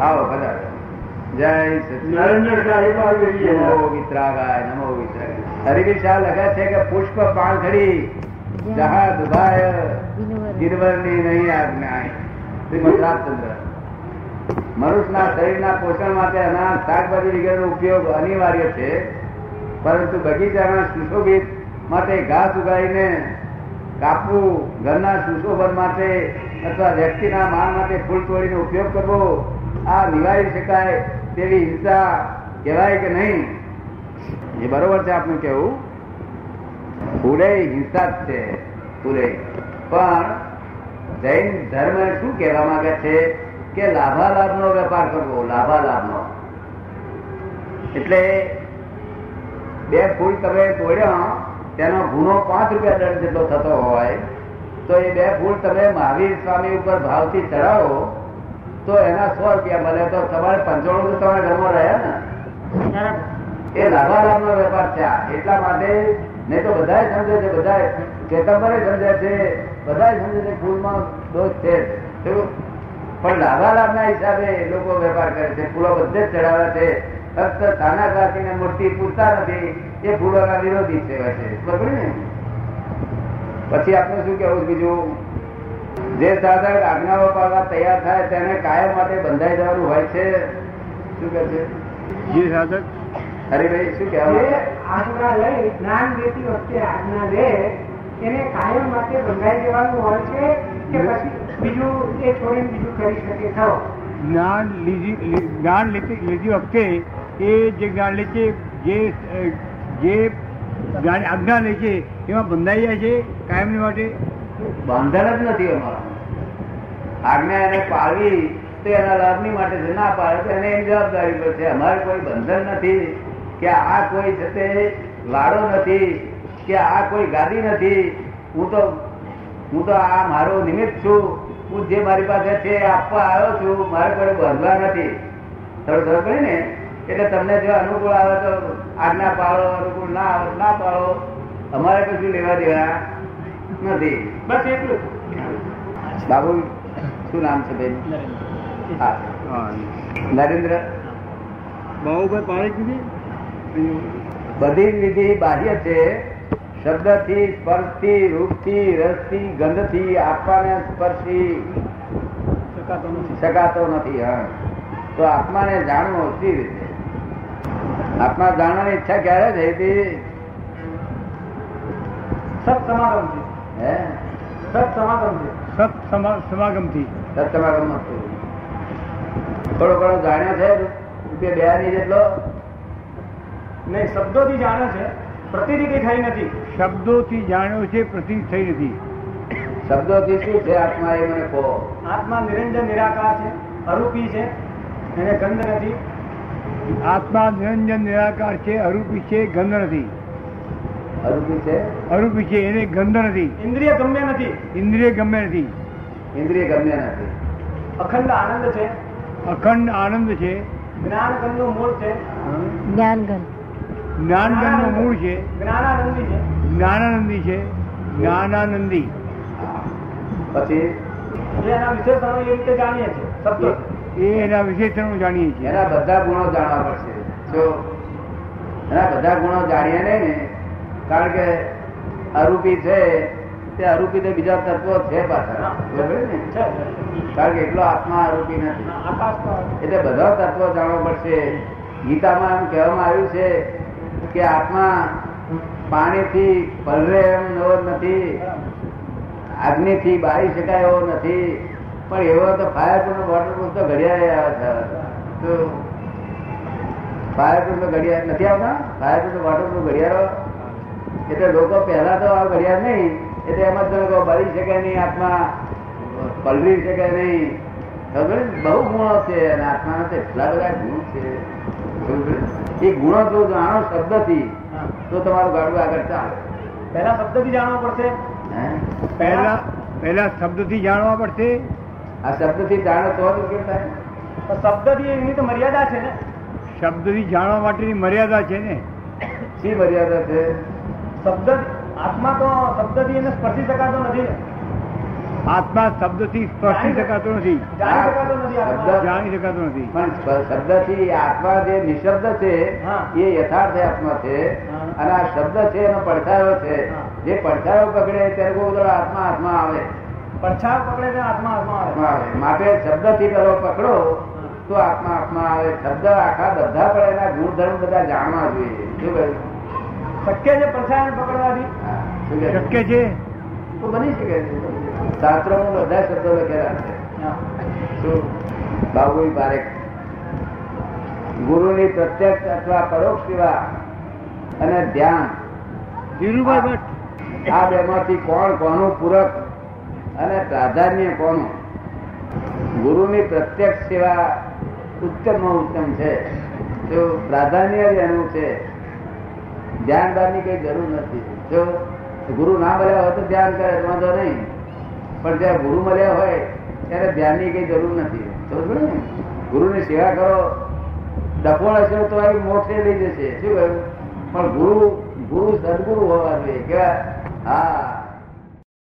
આવો, બધા. જય. નમો વિતરાગાય લખે છે કે પુષ્પ રાજચંદ્ર મનુષ્યના શરીરના પોષણ માટે અનાજ, શાકભાજી વગેરેનો ઉપયોગ અનિવાર્ય છે. પરંતુ બગીચાના સુશોભિત માટે ઘાસ ઉગાડીને કાપવું ઘરના સુશોભન માટે અથવા વ્યક્તિના માન માટે ફૂલ તોડીનો ઉપયોગ કરવો, આ નિવારી શકાય તેવી હિંસા કહેવાય કે નહીં? એ બરોબર છે આપનું કેવું ફૂલે હિંસા જ છે, ફૂલે. પણ જૈન ધર્મ શું કહેવા માંગે છે કે લાભાલાભ નો વેપાર કરવો લાભાલાભ નો એટલે બે ફૂલ તમે તોડ્યા, તેનો ગુનો પાંચ રૂપિયા દંડ જેટલો થતો હોય તો એ બે ફૂલ તમે મહાવીર સ્વામી ઉપર ભાવથી ચડાવો તો એના સો રૂપિયા મળે તો તમારે પંચાણું તમારા ઘરમાં રહ્યા ને? એ લાભાલાભ નો વેપાર છે એટલા માટે નહીં તો બધા સમજે છે બધા કેતંબરે સમજે છે બધા સમજે છે ફૂલમાં દોષ છે? પણ લાભાલાભ ના હિસાબે લોકો વેપાર કરે છે. ફૂલો બધે જ ચડાવે છે. ફક્ત તાના કાકીને મૂર્તિ પૂરતા નથી. એ ફૂલોના વિરોધી છે વચ્ચે. બરોબર ને? પછી આપણે શું કેવું બીજું? જે સાધક આજ્ઞાઓ પાડવા તૈયાર થાય તેને કાયમ માટે બંધાઈ જવાનું હોય છે. શું કે છે? જે સાધક? હરિભાઈ શું જે આજ્ઞા લઈ જ્ઞાન દેતી વખતે આજ્ઞા લે એને કાયમ માટે બંધાઈ દેવાનું હોય છે કે પછી બીજું એ છોડીને બીજું કરી શકે ખરો જ્ઞાન લીધી જ્ઞાન લેતી લીધી વખતે એ જે જ્ઞાન લે છે જે જે આજ્ઞા લે છે, એમાં બંધાઈ જાય છે, કાયમની માટે. બંધન જ નથી અમારું. આજ્ઞા એને પાળવી તો એના લાભની માટે છે ના પાડે તો એને એની જવાબદારી પર છે. અમારે કોઈ બંધન નથી કે આ કોઈ છે તે લાડો નથી કે આ કોઈ ગાદી નથી. હું તો હું તો આ મારો નિમિત્ત છું. હું જે મારી પાસે છે આપવા આવ્યો છું. મારે કોઈ બંધવા નથી. થોડું થોડું ને એટલે તમને જો અનુકૂળ આવે તો આજ્ઞા પાડો અનુકૂળ ના આવે ના પાડો અમારે કશું લેવા દેવા? નથી. બસ એટલું બાબુ શું નામ છે બેન? હા. નરેન્દ્ર? બાબુભાઈ પાણી કીધી બધી વિધિ બાહ્ય છે. શબ્દથી સ્પર્શથી થી ગંધથી આત્માને સ્પર્શી. શકાતો નથી. હા. તો આત્માને જાણવો સી રીતે આત્મા જાણવાની ઈચ્છા ક્યારે થઈ હતી સત સમાગમ છે. હે? સત સમાગમ છે. સત સમા- સમાગમથી. સત્સમાગમ થોડો ઘણો જાણ્યો છે? રૂપિયા બે ની જેટલો? નહીં શબ્દોથી જાણે છે. પ્રતિનિધિ થઈ નથી. શબ્દોથી જાણ્યો છે પ્રતિ થઈ નથી. શબ્દોથી શું છે? આત્મા એ મને કહો. આત્મા નિરંજન નિરાકાર છે. અરૂપી છે. એને ગંધ નથી. આત્મા નિરંજન નિરાકાર છે અરૂપી છે ગંધ નથી અરૂપી છે અરૂપી છે એને ગંધ નથી ઇન્દ્રિય ગમ્ય નથી ઇન્દ્રિય ગમે નથી ઇન્દ્રિય ગમ્ય નથી અખંડ આનંદ છે અખંડ આનંદ છે જ્ઞાન ગંધનું મૂળ છે જ્ઞાનગન જ્ઞાનગણનું મૂળ છે જ્ઞાનાનંદી છે જ્ઞાનાનંદી છે જ્ઞાનાનંદી પછી? જે એના વિશેષણો એ રીતે જાણીએ છીએ. શબ્દો એ એના વિશેષણ જાણીએ છીએ. એના બધા ગુણો જાણવા પડશે. જો એના બધા ગુણો જાણીએ નહીં ને કારણ કે અરૂપી છે તે અરૂપી તો બીજા તત્વો છે પાછા બરાબર ને? છે કારણ કે એટલો આત્મા અરૂપી નથી. એટલે બધા તત્વો જાણવા પડશે. ગીતામાં એમ કહેવામાં આવ્યું છે કે આત્મા પાણીથી પલરે એમ નવો નથી અગ્નિથી બાળી શકાય એવો નથી. પણ એવો તો ફાયરપ્રૂફ વોટરપ્રૂફ તો ઘડિયાળ આવ્યા હતા તો ફાયરપ્રૂફ તો ઘડિયાળ નથી આવતા? ફાયરપ્રૂફ વોટરપ્રૂફ ઘડિયાળો? એટલે લોકો પહેલા તો આ ઘડિયાળ નહીં એટલે એમ જ લોકો બળી શકે નહીં આત્મા પલરી શકે નહીં. ખબર બહુ ગુણો છે અને આત્માના એટલા બધા ગુણ છે? એ ગુણો જો જાણો શબ્દથી તો તમારું ગાડું આગળ ચાલે. પહેલા શબ્દથી જાણવા પડશે. હે? પહેલા પહેલા શબ્દથી જાણવા પડશે. આ શબ્દથી જાણો તો જ ઉકેલ થાય શબ્દથી એની તો મર્યાદા છે ને. શબ્દથી જાણવા માટેની મર્યાદા છે ને. શી મર્યાદા છે? શબ્દ આત્મા તો શબ્દથી એને સ્પર્શી શકાતો નથી ને. આત્મા શબ્દથી સ્પર્શી શકાતો નથી. જાણી શકાતો નથી પણ શબ્દ- થી પણ શબ્દથી આત્મા જે નિશબ્દ છે એ યથાર્થ આત્મા છે. અને આ શબ્દ છે એનો પડછાયો છે. જે પડછાયો પકડે ત્યારે બહુ આત્મા આત્મા આવે. પડછાયો પકડે તો આત્મા આત્મા આવે. માટે શબ્દથી પેલો પકડો તો આત્મા આત્મા આવે. શબ્દ આખા બધા પણ એના ગુણધર્મ બધા જાણવા જોઈએ. શું કહ્યું શક્ય છે પડછાયાને પકડવાથી? શક્ય છે. તો બની શકે છે. શાસ્ત્રોમાં બધા શબ્દો લખેલા છે. બાબુ પારેખ ગુરુની પ્રત્યક્ષ અથવા પરોક્ષ સેવા અને ધ્યાન. ધીરુભાઈ ભટ્ટ. આ બેમાંથી કોણ કોનું પૂરક અને પ્રાધાન્ય કોનું ગુરુની પ્રત્યક્ષ સેવા ઉત્તમ ઉત્તમ છે. તો પ્રાધાન્ય એનું છે. ધ્યાનદારની કઈ જરૂર નથી. જો ગુરુ ના મળ્યા હોય તો ધ્યાન કરે, વાંધો નહીં. પણ જ્યારે ગુરુ મળ્યા હોય, ત્યારે ધ્યાનની કઈ જરૂર નથી. સમજ ને? ગુરુની સેવા કરો. ડફોળ હશે તો એ મોક્ષે લઈ જશે. શું કહ્યું? પણ ગુરુ ગુરુ સદગુરુ હોવા જોઈએ. કેવા? હા.